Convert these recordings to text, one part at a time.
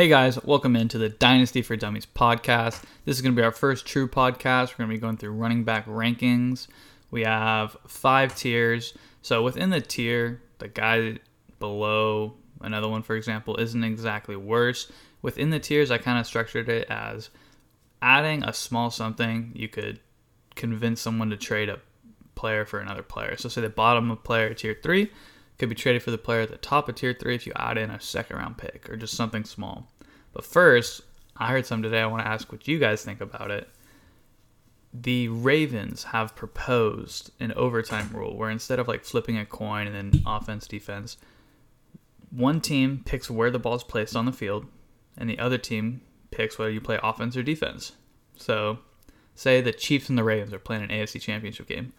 Hey guys, welcome into the Dynasty for Dummies podcast. This is going to be our first true podcast. We're going to be going through running back rankings. We have five tiers. So within the tier, the guy below another one, for example, isn't exactly worse. Within the tiers, I kind of structured it as adding a small something you could convince someone to trade a player for another player. So say the bottom of player tier three could be traded for the player at the top of tier three if you add in a second round pick or just something small. But first, I heard some today. I want to ask what you guys think about it. The Ravens have proposed an overtime rule where instead of like flipping a coin and then offense defense, one team picks where the ball is placed on the field, and the other team picks whether you play offense or defense. So, say the Chiefs and the Ravens are playing an AFC Championship game.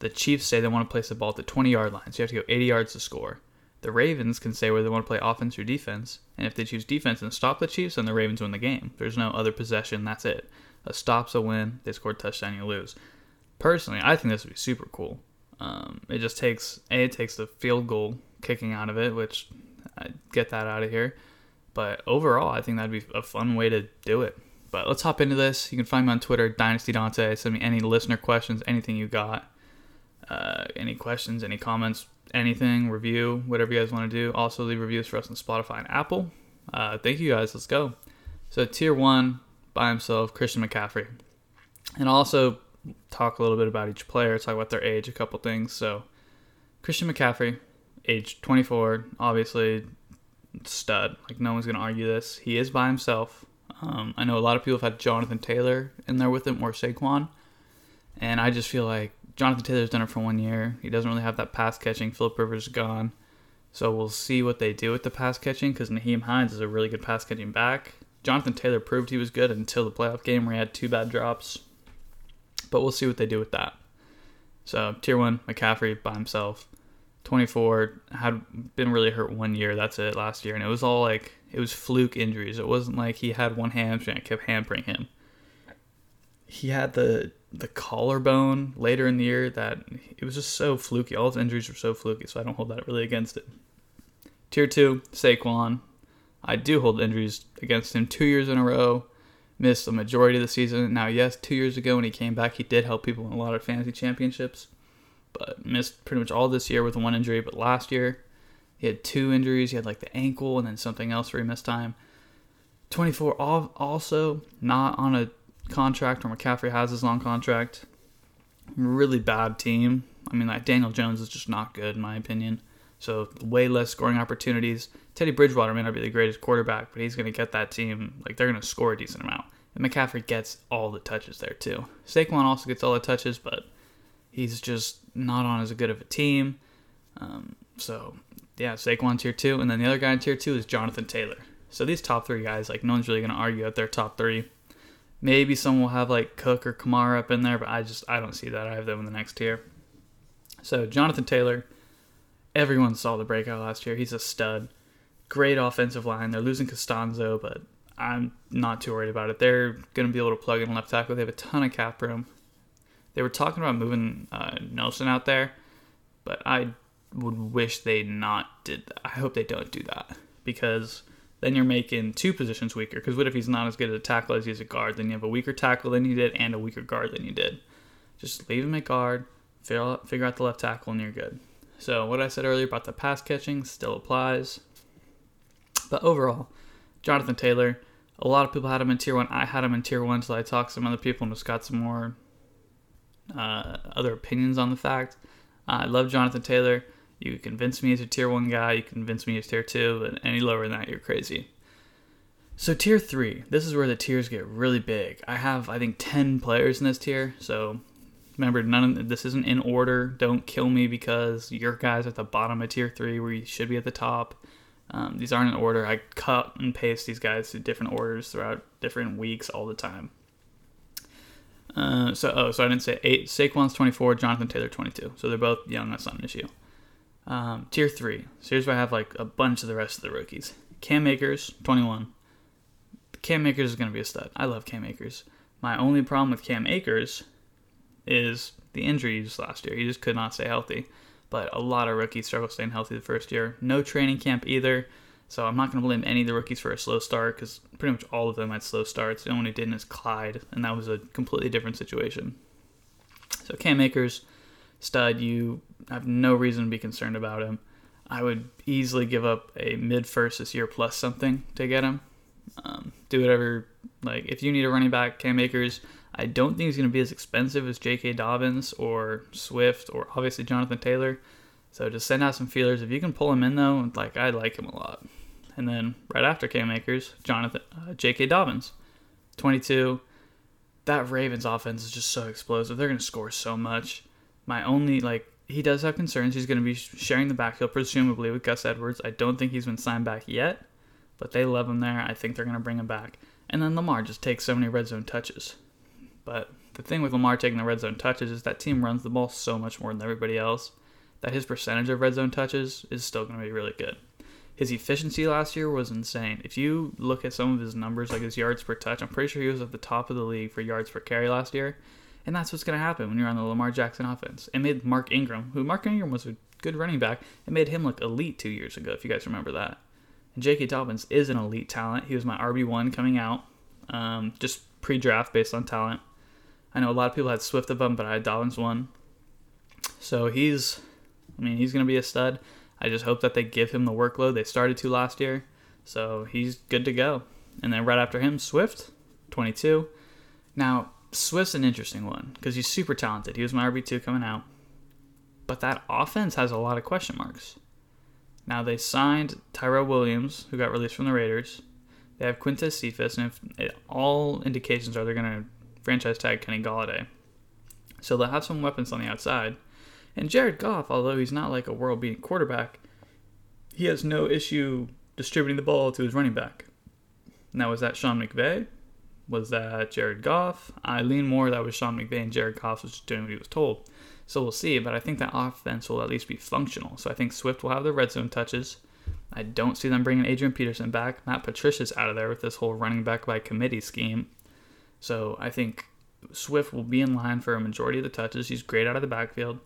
The Chiefs say they want to place the ball at the 20 yard line, so you have to go 80 yards to score. The Ravens can say whether they want to play offense or defense, and if they choose defense and stop the Chiefs, then the Ravens win the game. There's no other possession, that's it. A stop's a win, they score a touchdown, you lose. Personally, I think this would be super cool. Um, it just takes, A, it takes the field goal kicking out of it, which I get that out of here. But overall, I think that'd be a fun way to do it. But let's hop into this. You can find me on Twitter, Dynasty Dante. Send me any listener questions, anything you got, uh, any questions, any comments, anything, review, whatever you guys want to do. Also, leave reviews for us on Spotify and Apple. Uh, thank you guys. Let's go. So, tier one by himself, Christian McCaffrey. And also talk a little bit about each player, talk about their age, a couple things. So, Christian McCaffrey, age 24, obviously stud. Like, no one's going to argue this. He is by himself. Um, I know a lot of people have had Jonathan Taylor in there with him or Saquon. And I just feel like Jonathan Taylor's done it for one year. He doesn't really have that pass catching. Philip Rivers is gone. So we'll see what they do with the pass catching because Nyheim Hines is a really good pass catching back. Jonathan Taylor proved he was good until the playoff game where he had two bad drops. But we'll see what they do with that. So tier one, McCaffrey by himself. 24 had been really hurt one year. That's it last year, and it was all like it was fluke injuries. It wasn't like he had one hamstring and kept hampering him. He had the the collarbone later in the year that it was just so fluky. All his injuries were so fluky, so I don't hold that really against it. Tier two, Saquon. I do hold injuries against him two years in a row. Missed the majority of the season. Now, yes, two years ago when he came back, he did help people in a lot of fantasy championships, but missed pretty much all this year with one injury. But last year, he had two injuries. He had like the ankle and then something else where he missed time. 24 also not on a contract or McCaffrey has his long contract. Really bad team. I mean, like Daniel Jones is just not good in my opinion. So way less scoring opportunities. Teddy Bridgewater may not be the greatest quarterback, but he's going to get that team like they're going to score a decent amount. And McCaffrey gets all the touches there too. Saquon also gets all the touches, but he's just not on as good of a team. Um, so yeah, Saquon tier two, and then the other guy in tier two is Jonathan Taylor. So these top three guys, like no one's really going to argue at their top three. Maybe some will have like Cook or Kamara up in there, but I just I don't see that. I have them in the next tier. So Jonathan Taylor, everyone saw the breakout last year. He's a stud. Great offensive line. They're losing Castonzo, but I'm not too worried about it. They're going to be able to plug in left tackle. They have a ton of cap room. They were talking about moving uh, Nelson out there, but I would wish they not did that. I hope they don't do that because then you're making two positions weaker. Because what if he's not as good at a tackle as he's a guard? Then you have a weaker tackle than you did and a weaker guard than you did. Just leave him at guard, figure out, figure out the left tackle, and you're good. So what I said earlier about the pass catching still applies. But overall, Jonathan Taylor, a lot of people had him in tier one. I had him in tier one until I talked to some other people and just got some more uh, other opinions on the fact. Uh, I love Jonathan Taylor. You convince me as a tier one guy, you convince me as tier two, and any lower than that, you're crazy. So tier three, this is where the tiers get really big. I have I think ten players in this tier. So remember, none of this isn't in order. Don't kill me because your guys at the bottom of tier three where you should be at the top. Um, these aren't in order. I cut and paste these guys to different orders throughout different weeks all the time. Uh, so oh, so I didn't say eight. Saquon's 24, Jonathan Taylor 22. So they're both young. That's not an issue. Um, tier three. So here's where I have like a bunch of the rest of the rookies. Cam Akers, 21. Cam Akers is going to be a stud. I love Cam Akers. My only problem with Cam Akers is the injuries last year. He just could not stay healthy. But a lot of rookies struggle staying healthy the first year. No training camp either. So I'm not going to blame any of the rookies for a slow start because pretty much all of them had slow starts. The only one who didn't is Clyde, and that was a completely different situation. So Cam Akers, stud, you have no reason to be concerned about him. I would easily give up a mid first this year plus something to get him. Um, do whatever. Like if you need a running back, Cam Akers. I don't think he's going to be as expensive as J.K. Dobbins or Swift or obviously Jonathan Taylor. So just send out some feelers. If you can pull him in though, like I like him a lot. And then right after Cam Akers, Jonathan uh, J.K. Dobbins, 22. That Ravens offense is just so explosive. They're going to score so much. My only like he does have concerns. He's going to be sharing the backfield presumably with Gus Edwards. I don't think he's been signed back yet, but they love him there. I think they're going to bring him back. And then Lamar just takes so many red zone touches. But the thing with Lamar taking the red zone touches is that team runs the ball so much more than everybody else that his percentage of red zone touches is still going to be really good. His efficiency last year was insane. If you look at some of his numbers, like his yards per touch, I'm pretty sure he was at the top of the league for yards per carry last year. And that's what's going to happen when you're on the Lamar Jackson offense. It made Mark Ingram, who Mark Ingram was a good running back, it made him look elite two years ago, if you guys remember that. And J.K. Dobbins is an elite talent. He was my RB1 coming out, um, just pre draft based on talent. I know a lot of people had Swift of him, but I had Dobbins one. So he's, I mean, he's going to be a stud. I just hope that they give him the workload they started to last year. So he's good to go. And then right after him, Swift, 22. Now, Swift's an interesting one because he's super talented. He was my RB2 coming out. But that offense has a lot of question marks. Now, they signed Tyrell Williams, who got released from the Raiders. They have Quintez Cephus, and if all indications are they're going to franchise tag Kenny Golladay. So they'll have some weapons on the outside. And Jared Goff, although he's not like a world beating quarterback, he has no issue distributing the ball to his running back. Now, was that Sean McVay? Was that Jared Goff? I lean more that was Sean McVay and Jared Goff was just doing what he was told. So we'll see, but I think that offense will at least be functional. So I think Swift will have the red zone touches. I don't see them bringing Adrian Peterson back. Matt Patricia's out of there with this whole running back by committee scheme. So I think Swift will be in line for a majority of the touches. He's great out of the backfield.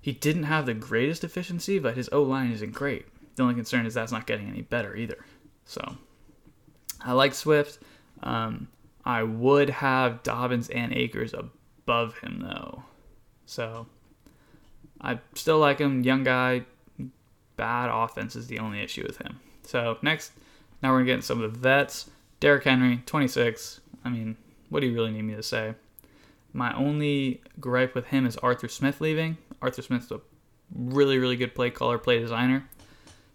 He didn't have the greatest efficiency, but his O line isn't great. The only concern is that's not getting any better either. So I like Swift. Um, I would have Dobbins and Akers above him though. So I still like him. Young guy, bad offense is the only issue with him. So next, now we're gonna get some of the vets. Derrick Henry, 26. I mean, what do you really need me to say? My only gripe with him is Arthur Smith leaving. Arthur Smith's a really, really good play caller, play designer.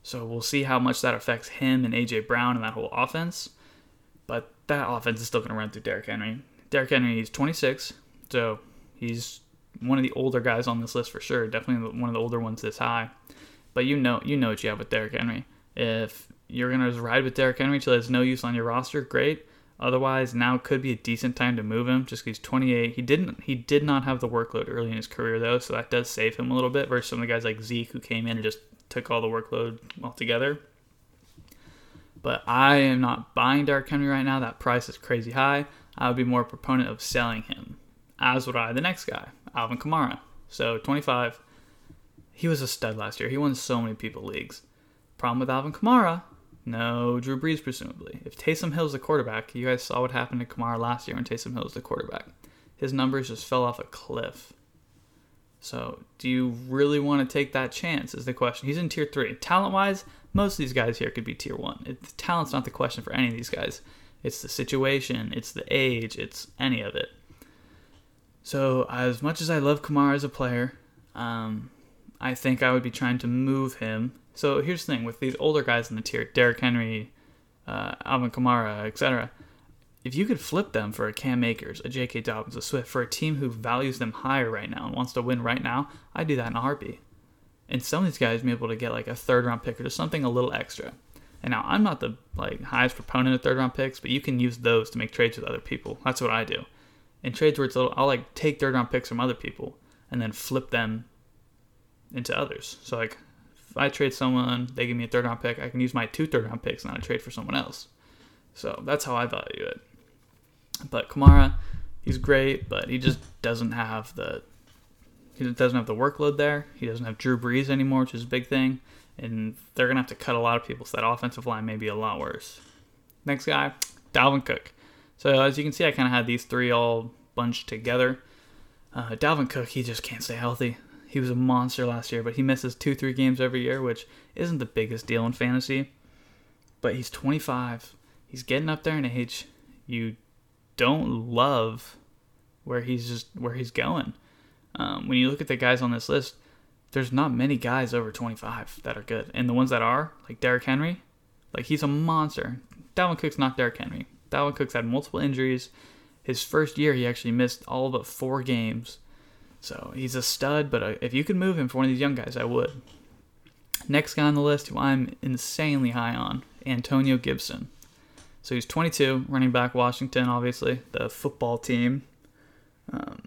So we'll see how much that affects him and AJ Brown and that whole offense. That offense is still going to run through Derrick Henry. Derrick Henry, he's 26, so he's one of the older guys on this list for sure. Definitely one of the older ones this high. But you know, you know what you have with Derrick Henry. If you're going to ride with Derrick Henry till there's no use on your roster, great. Otherwise, now could be a decent time to move him. Just because he's 28, he didn't he did not have the workload early in his career though, so that does save him a little bit versus some of the guys like Zeke who came in and just took all the workload altogether. But I am not buying Derrick Henry right now. That price is crazy high. I would be more proponent of selling him, as would I the next guy, Alvin Kamara. So 25, he was a stud last year. He won so many people leagues. Problem with Alvin Kamara no, Drew Brees, presumably. If Taysom Hill's the quarterback, you guys saw what happened to Kamara last year when Taysom Hill was the quarterback. His numbers just fell off a cliff. So, do you really want to take that chance? Is the question. He's in tier three. Talent wise, most of these guys here could be tier one. It, the talent's not the question for any of these guys. It's the situation, it's the age, it's any of it. So, as much as I love Kamara as a player, um, I think I would be trying to move him so here's the thing with these older guys in the tier, Derrick Henry, uh, Alvin Kamara, etc. If you could flip them for a Cam Akers, a J.K. Dobbins, a Swift, for a team who values them higher right now and wants to win right now, I'd do that in a heartbeat. And some of these guys may be able to get like a third round pick or just something a little extra. And now I'm not the like highest proponent of third round picks, but you can use those to make trades with other people. That's what I do. In trades where it's a little, I'll like take third round picks from other people and then flip them into others. So like if I trade someone, they give me a third round pick, I can use my two third round picks and I trade for someone else. So that's how I value it. But Kamara, he's great, but he just doesn't have the he doesn't have the workload there. He doesn't have Drew Brees anymore, which is a big thing. and they're gonna have to cut a lot of people. So that offensive line may be a lot worse. Next guy, Dalvin Cook. So as you can see, I kind of had these three all bunched together. Uh, Dalvin Cook, he just can't stay healthy. He was a monster last year, but he misses two, three games every year, which isn't the biggest deal in fantasy. But he's 25. He's getting up there in age. You don't love where he's just where he's going. Um, when you look at the guys on this list, there's not many guys over 25 that are good, and the ones that are, like Derrick Henry, like he's a monster. Dalvin Cook's not Derrick Henry. Dalvin Cook's had multiple injuries. His first year, he actually missed all but four games. So he's a stud, but uh, if you could move him for one of these young guys, I would. Next guy on the list, who I'm insanely high on, Antonio Gibson. So he's 22, running back Washington, obviously the football team. Um,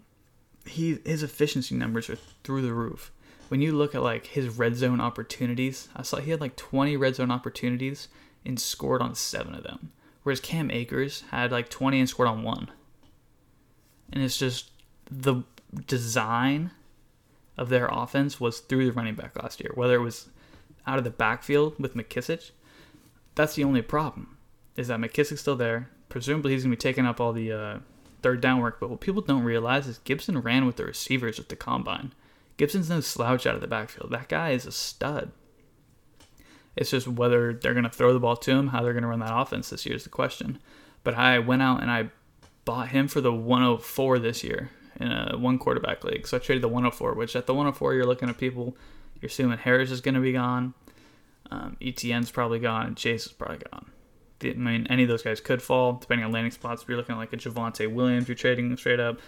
he his efficiency numbers are through the roof. When you look at like his red zone opportunities, I saw he had like 20 red zone opportunities and scored on seven of them, whereas Cam Akers had like 20 and scored on one. And it's just the design of their offense was through the running back last year, whether it was out of the backfield with McKissic. That's the only problem, is that McKissic's still there. Presumably he's going to be taking up all the uh, third down work, but what people don't realize is Gibson ran with the receivers at the combine. Gibson's no slouch out of the backfield. That guy is a stud. It's just whether they're going to throw the ball to him, how they're going to run that offense this year is the question. But I went out and I bought him for the 104 this year in a one quarterback league. So I traded the 104, which at the 104 you're looking at people. You're assuming Harris is going to be gone, um, ETN's probably gone, Chase is probably gone. I mean, any of those guys could fall depending on landing spots. If you're looking at like a Javonte Williams, you're trading straight up,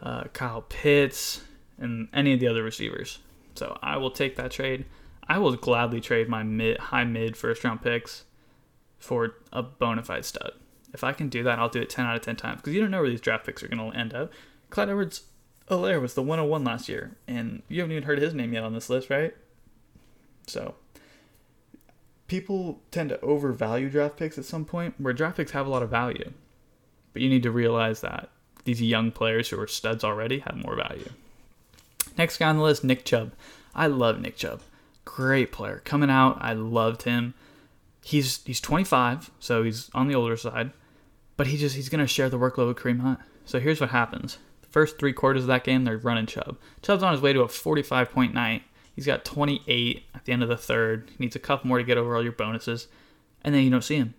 uh, Kyle Pitts, and any of the other receivers. So I will take that trade. I will gladly trade my mid, high mid first round picks for a bona fide stud. If I can do that, I'll do it 10 out of 10 times because you don't know where these draft picks are going to end up. Clyde Edwards Helaire was the 101 last year, and you haven't even heard his name yet on this list, right? So, people tend to overvalue draft picks at some point, where draft picks have a lot of value. But you need to realize that these young players who are studs already have more value. Next guy on the list, Nick Chubb. I love Nick Chubb. Great player. Coming out, I loved him. He's he's 25, so he's on the older side, but he just he's gonna share the workload with Kareem Hunt. So here's what happens. First three quarters of that game, they're running Chubb. Chubb's on his way to a 45 point night. He's got 28 at the end of the third. He needs a couple more to get over all your bonuses. And then you don't see him.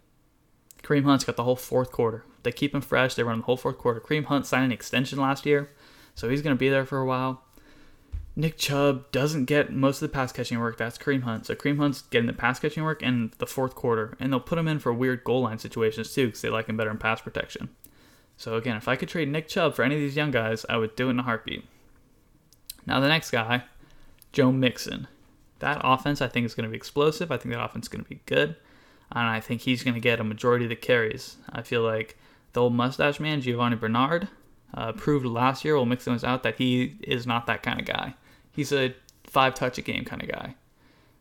Kareem Hunt's got the whole fourth quarter. They keep him fresh. They run the whole fourth quarter. Kareem Hunt signed an extension last year, so he's going to be there for a while. Nick Chubb doesn't get most of the pass catching work. That's Kareem Hunt. So Kareem Hunt's getting the pass catching work in the fourth quarter, and they'll put him in for weird goal line situations too, because they like him better in pass protection. So again, if I could trade Nick Chubb for any of these young guys, I would do it in a heartbeat. Now the next guy, Joe Mixon. That offense I think is going to be explosive. I think that offense is going to be good. And I think he's going to get a majority of the carries. I feel like the old mustache man, Giovani Bernard, uh, proved last year while Mixon was out that he is not that kind of guy. He's a five touch a game kind of guy.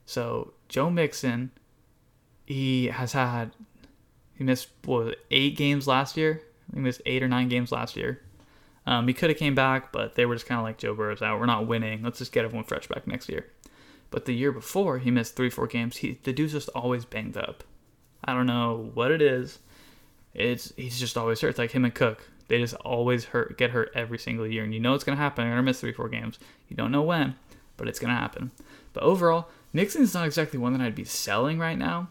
So Joe Mixon, he has had, he missed what, eight games last year he missed eight or nine games last year. Um, he could have came back, but they were just kind of like Joe Burrow's out. We're not winning. Let's just get everyone fresh back next year. But the year before, he missed three, four games. He the dude's just always banged up. I don't know what it is. It's he's just always hurt. It's like him and Cook. They just always hurt, get hurt every single year, and you know it's gonna happen. They're gonna miss three, four games. You don't know when, but it's gonna happen. But overall, Mixon's not exactly one that I'd be selling right now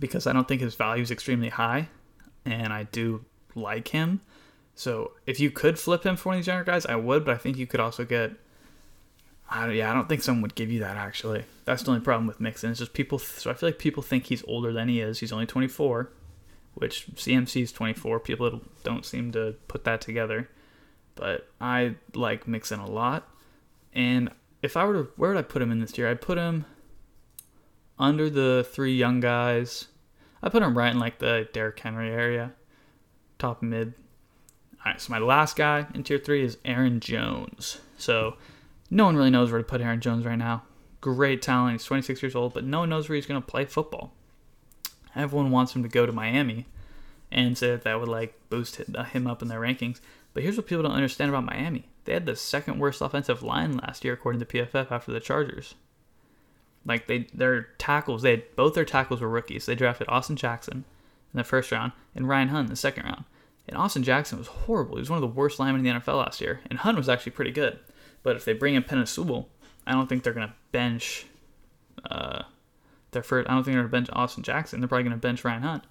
because I don't think his value is extremely high, and I do like him. So if you could flip him for one of these younger guys, I would, but I think you could also get. I, yeah, I don't think someone would give you that actually. That's the only problem with Mixon. It's just people. So I feel like people think he's older than he is. He's only 24, which CMC is 24. People don't seem to put that together. But I like Mixon a lot. And if I were to, where would I put him in this tier? I'd put him under the three young guys. I put him right in like the Derrick Henry area top mid. All right, so my last guy in tier three is Aaron Jones. So no one really knows where to put Aaron Jones right now. Great talent. He's 26 years old, but no one knows where he's going to play football. Everyone wants him to go to Miami and say that that would like boost uh, him up in their rankings. But here's what people don't understand about Miami. They had the second worst offensive line last year according to PFF after the Chargers. Like they their tackles, they had, both their tackles were rookies. They drafted Austin Jackson in the first round and Ryan Hunt in the second round. And Austin Jackson was horrible. He was one of the worst linemen in the NFL last year. And Hunt was actually pretty good. But if they bring in Penei Sewell, I don't think they're gonna bench uh, their first. I don't think they're gonna bench Austin Jackson. They're probably gonna bench Ryan Hunt,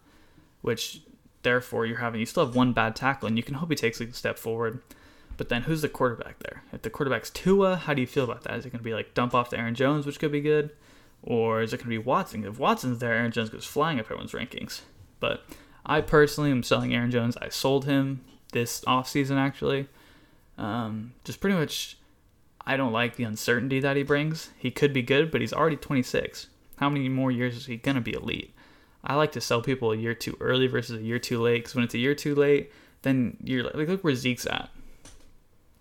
which therefore you're having you still have one bad tackle, and you can hope he takes a step forward. But then who's the quarterback there? If the quarterback's Tua, how do you feel about that? Is it going to be like dump off to Aaron Jones, which could be good? Or is it going to be Watson? If Watson's there, Aaron Jones goes flying up everyone's rankings. But I personally am selling Aaron Jones. I sold him this offseason, actually. Um, just pretty much, I don't like the uncertainty that he brings. He could be good, but he's already 26. How many more years is he going to be elite? I like to sell people a year too early versus a year too late. Because when it's a year too late, then you're like, look where Zeke's at.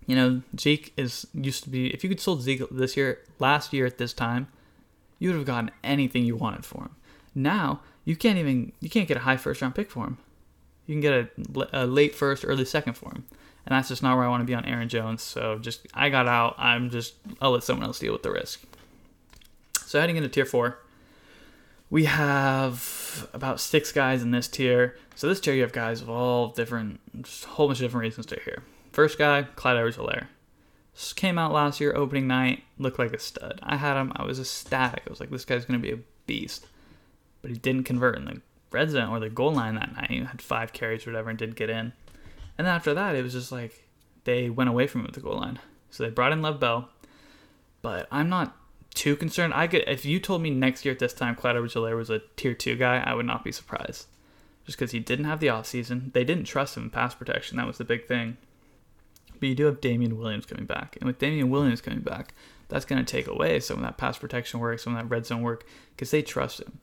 You know, Zeke is used to be. If you could sold Zeke this year, last year at this time, you would have gotten anything you wanted for him. Now you can't even. You can't get a high first round pick for him. You can get a, a late first, early second for him, and that's just not where I want to be on Aaron Jones. So just I got out. I'm just I'll let someone else deal with the risk. So heading into tier four, we have about six guys in this tier. So this tier you have guys of all different, just a whole bunch of different reasons to here. First guy, Clyde Edwards-Helaire. Came out last year, opening night, looked like a stud. I had him, I was ecstatic. I was like, this guy's to be a beast. But he didn't convert in the red zone or the goal line that night. He had five carries or whatever and didn't get in. And then after that, it was just like they went away from him at the goal line. So they brought in Le'Veon Bell. But I'm not too concerned. I could, if you told me next year at this time Clyde Edwards-Helaire was a tier two guy, I would not be surprised. Just because he didn't have the offseason. They didn't trust him in pass protection. That was the big thing. But you do have Damien Williams coming back. And with Damien Williams coming back, that's going to take away some of that pass protection work, some of that red zone work, because they trust him.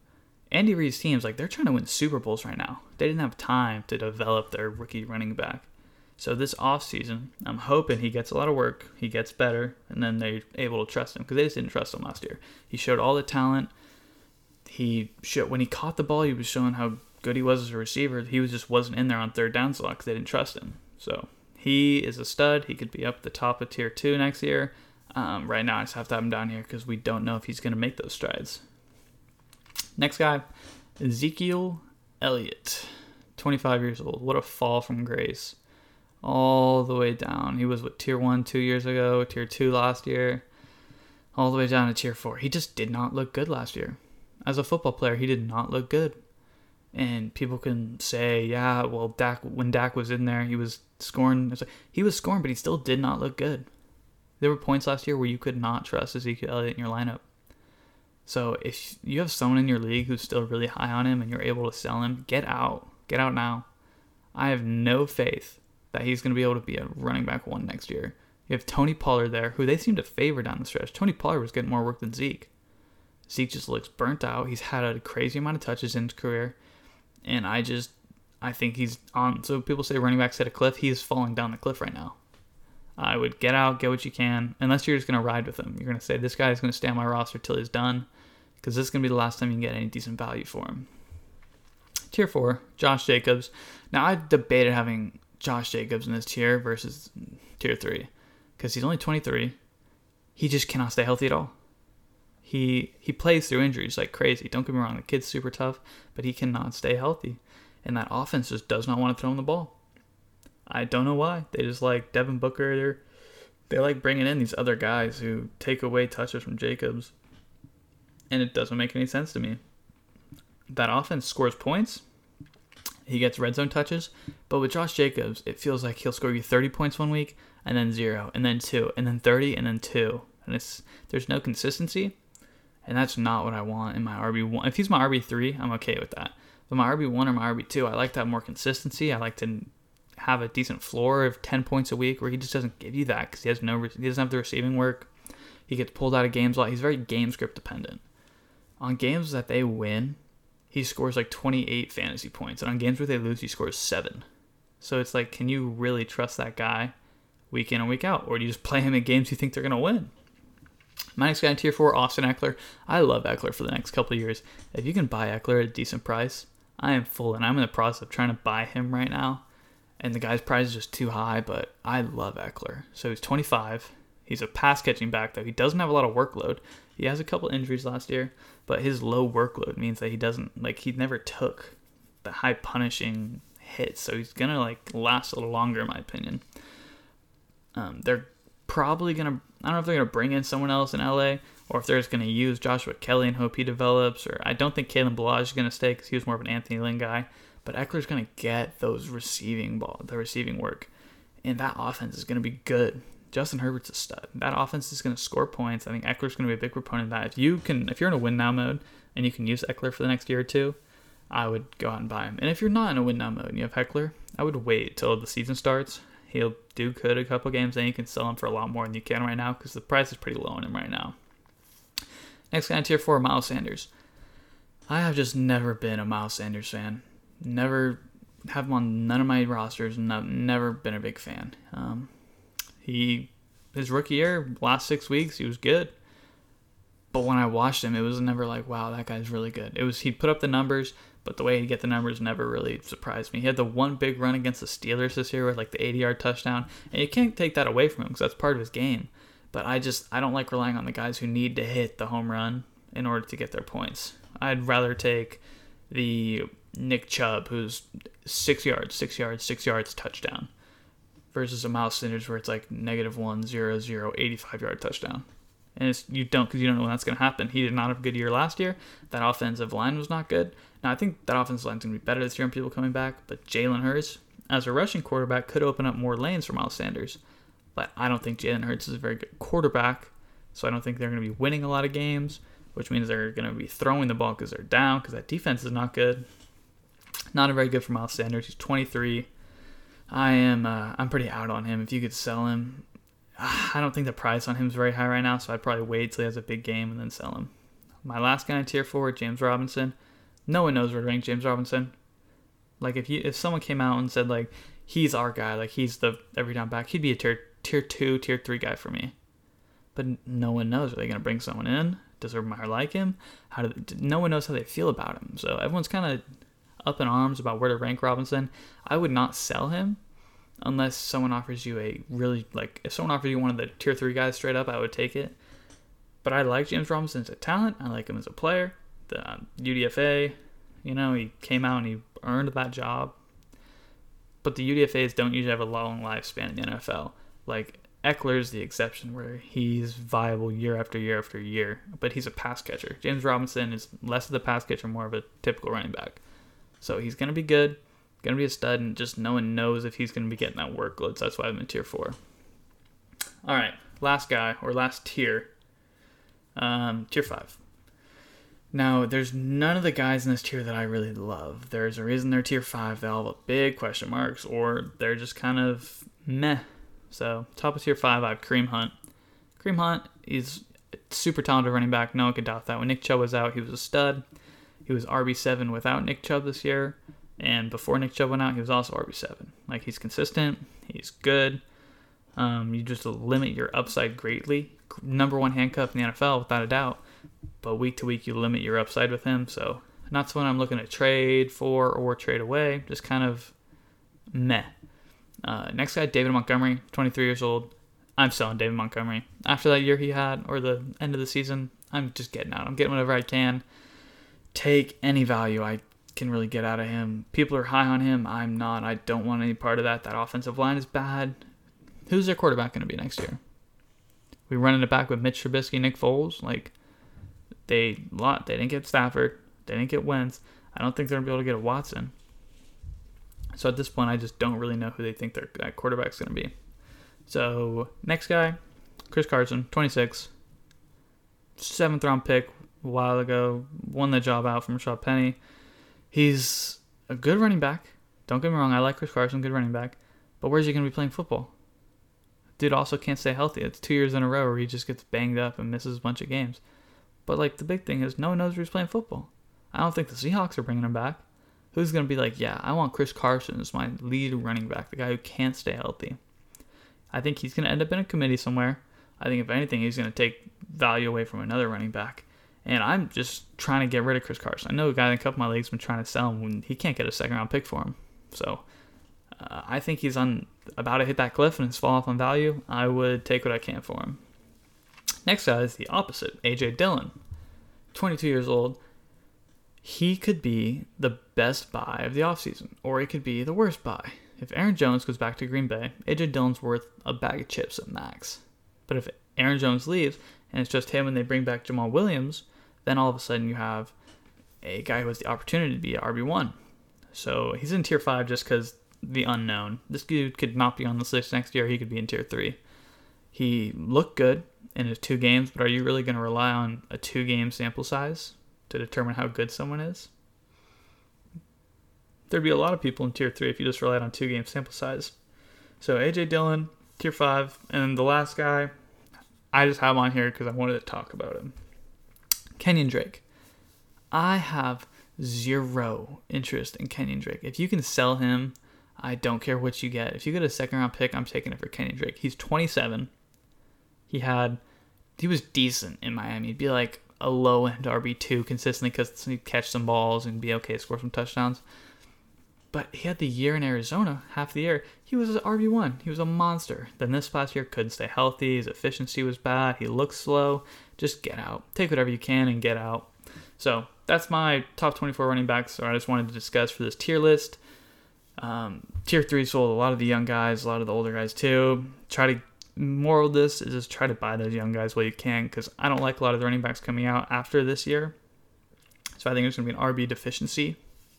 Andy Reid's teams, like, they're trying to win Super Bowls right now. They didn't have time to develop their rookie running back. So this offseason, I'm hoping he gets a lot of work, he gets better, and then they're able to trust him because they just didn't trust him last year. He showed all the talent. He showed when he caught the ball, he was showing how good he was as a receiver. He was just wasn't in there on third down slot because they didn't trust him. So he is a stud. He could be up the top of tier two next year. Um, right now, I just have to have him down here because we don't know if he's going to make those strides. Next guy, Ezekiel Elliott, 25 years old. What a fall from grace. All the way down. He was with tier one two years ago, tier two last year, all the way down to tier four. He just did not look good last year. As a football player, he did not look good. And people can say, yeah, well, Dak when Dak was in there, he was scoring. He was scoring, but he still did not look good. There were points last year where you could not trust Ezekiel Elliott in your lineup. So if you have someone in your league who's still really high on him and you're able to sell him, get out. Get out now. I have no faith that he's going to be able to be a running back one next year. You have Tony Pollard there, who they seem to favor down the stretch. Tony Pollard was getting more work than Zeke. Zeke just looks burnt out. He's had a crazy amount of touches in his career and I just I think he's on. So people say running backs hit a cliff. He's falling down the cliff right now. I would get out, get what you can, unless you're just gonna ride with him. You're gonna say this guy is gonna stay on my roster till he's done, because this is gonna be the last time you can get any decent value for him. Tier four, Josh Jacobs. Now I've debated having Josh Jacobs in this tier versus tier three, because he's only 23. He just cannot stay healthy at all. He he plays through injuries like crazy. Don't get me wrong, the kid's super tough, but he cannot stay healthy. And that offense just does not want to throw him the ball. I don't know why. They just like Devin Booker. They're, they like bringing in these other guys who take away touches from Jacobs. And it doesn't make any sense to me. That offense scores points. He gets red zone touches. But with Josh Jacobs, it feels like he'll score you 30 points one week, and then zero, and then two, and then 30, and then two. And it's there's no consistency and that's not what I want in my RB1. If he's my RB3, I'm okay with that. But my RB1 or my RB2, I like to have more consistency. I like to have a decent floor of 10 points a week where he just doesn't give you that because he has no he doesn't have the receiving work. He gets pulled out of games a lot. He's very game script dependent. On games that they win, he scores like 28 fantasy points, and on games where they lose, he scores seven. So it's like, can you really trust that guy week in and week out, or do you just play him in games you think they're gonna win? My next guy in tier four, Austin Ekeler. I love Ekeler for the next couple years. If you can buy Ekeler at a decent price, I am full, and I'm in the process of trying to buy him right now. And the guy's price is just too high, but I love Ekeler. So he's 25. He's a pass catching back, though. He doesn't have a lot of workload. He has a couple injuries last year, but his low workload means that he doesn't, like, he never took the high punishing hits. So he's to, like, last a little longer, in my opinion. Um, they're probably to, I don't know if they're to bring in someone else in LA or if they're just to use Joshua Kelley and hope he develops. Or I don't think Kalen Ballage is to stay because he was more of an Anthony Lynn guy. But Ekeler's going to get those receiving ball, the receiving work, and that offense is going to be good. Justin Herbert's a stud. That offense is going to score points. I think Ekeler's going to be a big proponent of that. If you can, if you're in a win now mode and you can use Ekeler for the next year or two, I would go out and buy him. And if you're not in a win now mode and you have Ekeler, I would wait till the season starts. He'll do good a couple games, then you can sell him for a lot more than you can right now because the price is pretty low on him right now. Next guy in tier four, Miles Sanders. I have just never been a Miles Sanders fan. Never have him on none of my rosters, I've never been a big fan. Um, he his rookie year, last six weeks, he was good. But when I watched him, it was never like, wow, that guy's really good. It was he put up the numbers, but the way he'd get the numbers never really surprised me. He had the one big run against the Steelers this year with like the 80 yard touchdown, and you can't take that away from him because that's part of his game. But I just I don't like relying on the guys who need to hit the home run in order to get their points. I'd rather take the Nick Chubb, who's six yards, six yards, six yards touchdown, versus a Miles Sanders where it's like negative one, zero, zero, 85 yard touchdown. And it's, you don't because you don't know when that's going to happen. He did not have a good year last year. That offensive line was not good. Now I think that offensive line is going to be better this year and people coming back. But Jalen Hurts, as a rushing quarterback, could open up more lanes for Miles Sanders. But I don't think Jalen Hurts is a very good quarterback. So I don't think they're going to be winning a lot of games, which means they're going to be throwing the ball because they're down because that defense is not good. Not a very good for Miles Sanders. He's 23. I am uh, I'm pretty out on him. If you could sell him, I don't think the price on him is very high right now, so I'd probably wait till he has a big game and then sell him. My last guy in tier four, James Robinson. No one knows where to rank James Robinson. Like if you if someone came out and said like he's our guy, like he's the every down back, he'd be a tier tier two, tier three guy for me. But no one knows. Are they gonna bring someone in? Does Urban like him? How do they, no one knows how they feel about him? So everyone's kind of up in arms about where to rank Robinson. I would not sell him unless someone offers you a really like if someone offers you one of the tier three guys straight up, I would take it. But I like James Robinson as a talent. I like him as a player. The um, UDFA, you know, he came out and he earned that job. But the UDFA's don't usually have a long lifespan in the NFL. Like Ekeler's the exception where he's viable year after year after year, but he's a pass catcher. James Robinson is less of the pass catcher, more of a typical running back. So he's going to be good, going to be a stud, and just no one knows if he's going to be getting that workload. So that's why I'm in tier four. All right, last guy or last tier, um, tier five. Now, there's none of the guys in this tier that I really love. There's a reason they're tier five. They all have big question marks, or they're just kind of meh. So, top of tier five, I have Kareem Hunt. Kareem Hunt, he's super talented running back. No one could doubt that. When Nick Chubb was out, he was a stud. He was RB7 without Nick Chubb this year. And before Nick Chubb went out, he was also RB7. Like, he's consistent. He's good. Um, you just limit your upside greatly. Number one handcuff in the NFL, without a doubt. But week to week, you limit your upside with him. So, not someone I'm looking to trade for or trade away. Just kind of meh. Uh, next guy, David Montgomery, 23 years old. I'm selling David Montgomery. After that year he had, or the end of the season, I'm just getting out. I'm getting whatever I can take any value I can really get out of him. People are high on him. I'm not. I don't want any part of that. That offensive line is bad. Who's their quarterback going to be next year? We running it back with Mitch Trubisky, Nick Foles. Like they lot. They didn't get Stafford. They didn't get Wentz. I don't think they're gonna be able to get a Watson. So at this point, I just don't really know who they think their that quarterback's gonna be. So next guy, Chris Carson, 26, seventh round pick, a while ago, won the job out from Shaw Penny. He's a good running back. Don't get me wrong, I like Chris Carson, good running back. But where's he going to be playing football? Dude also can't stay healthy. It's two years in a row where he just gets banged up and misses a bunch of games. But like the big thing is, no one knows where he's playing football. I don't think the Seahawks are bringing him back. Who's going to be like, yeah, I want Chris Carson as my lead running back, the guy who can't stay healthy. I think he's going to end up in a committee somewhere. I think if anything, he's going to take value away from another running back. And I'm just trying to get rid of Chris Carson. I know a guy in a couple of my leagues been trying to sell him when he can't get a second round pick for him. So Uh, I think he's on about to hit that cliff and has fallen off on value. I would take what I can for him. Next guy is the opposite, AJ Dillon, 22 years old. He could be the best buy of the offseason, or he could be the worst buy. If Aaron Jones goes back to Green Bay, AJ Dillon's worth a bag of chips at max. But if Aaron Jones leaves and it's just him and they bring back Jamaal Williams, then all of a sudden you have a guy who has the opportunity to be RB1. So he's in tier 5 just because the unknown. This dude could not be on this list next year. He could be in tier 3. He looked good in his two games, but are you really going to rely on a two game sample size to determine how good someone is? There'd be a lot of people in tier 3 if you just relied on two game sample size. So AJ Dillon, tier 5. And the last guy, I just have him on here because I wanted to talk about him. Kenyon Drake. I have zero interest in Kenyon Drake. If you can sell him, I don't care what you get. If you get a second round pick, I'm taking it for Kenyon Drake. He's 27. He had, he was decent in Miami. He'd be like a low end RB2 consistently because he'd catch some balls and be okay, score some touchdowns. But he had the year in Arizona, half the year. He was an RB1. He was a monster. Then this past year couldn't stay healthy. His efficiency was bad. He looked slow. Just get out. Take whatever you can and get out. So that's my top 24 running backs. I just wanted to discuss for this tier list. Um, tier three sold a lot of the young guys, a lot of the older guys too. Try to moral of this is just try to buy those young guys while you can because I don't like a lot of the running backs coming out after this year. So I think there's going to be an RB deficiency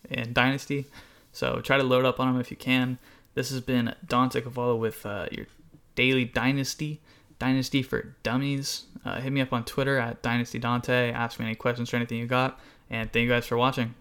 in Dynasty. So try to load up on them if you can. This has been Dante Cavallo with uh, your daily Dynasty. Dynasty for Dummies. Uh, hit me up on Twitter at Dynasty Dante. Ask me any questions or anything you got. And thank you guys for watching.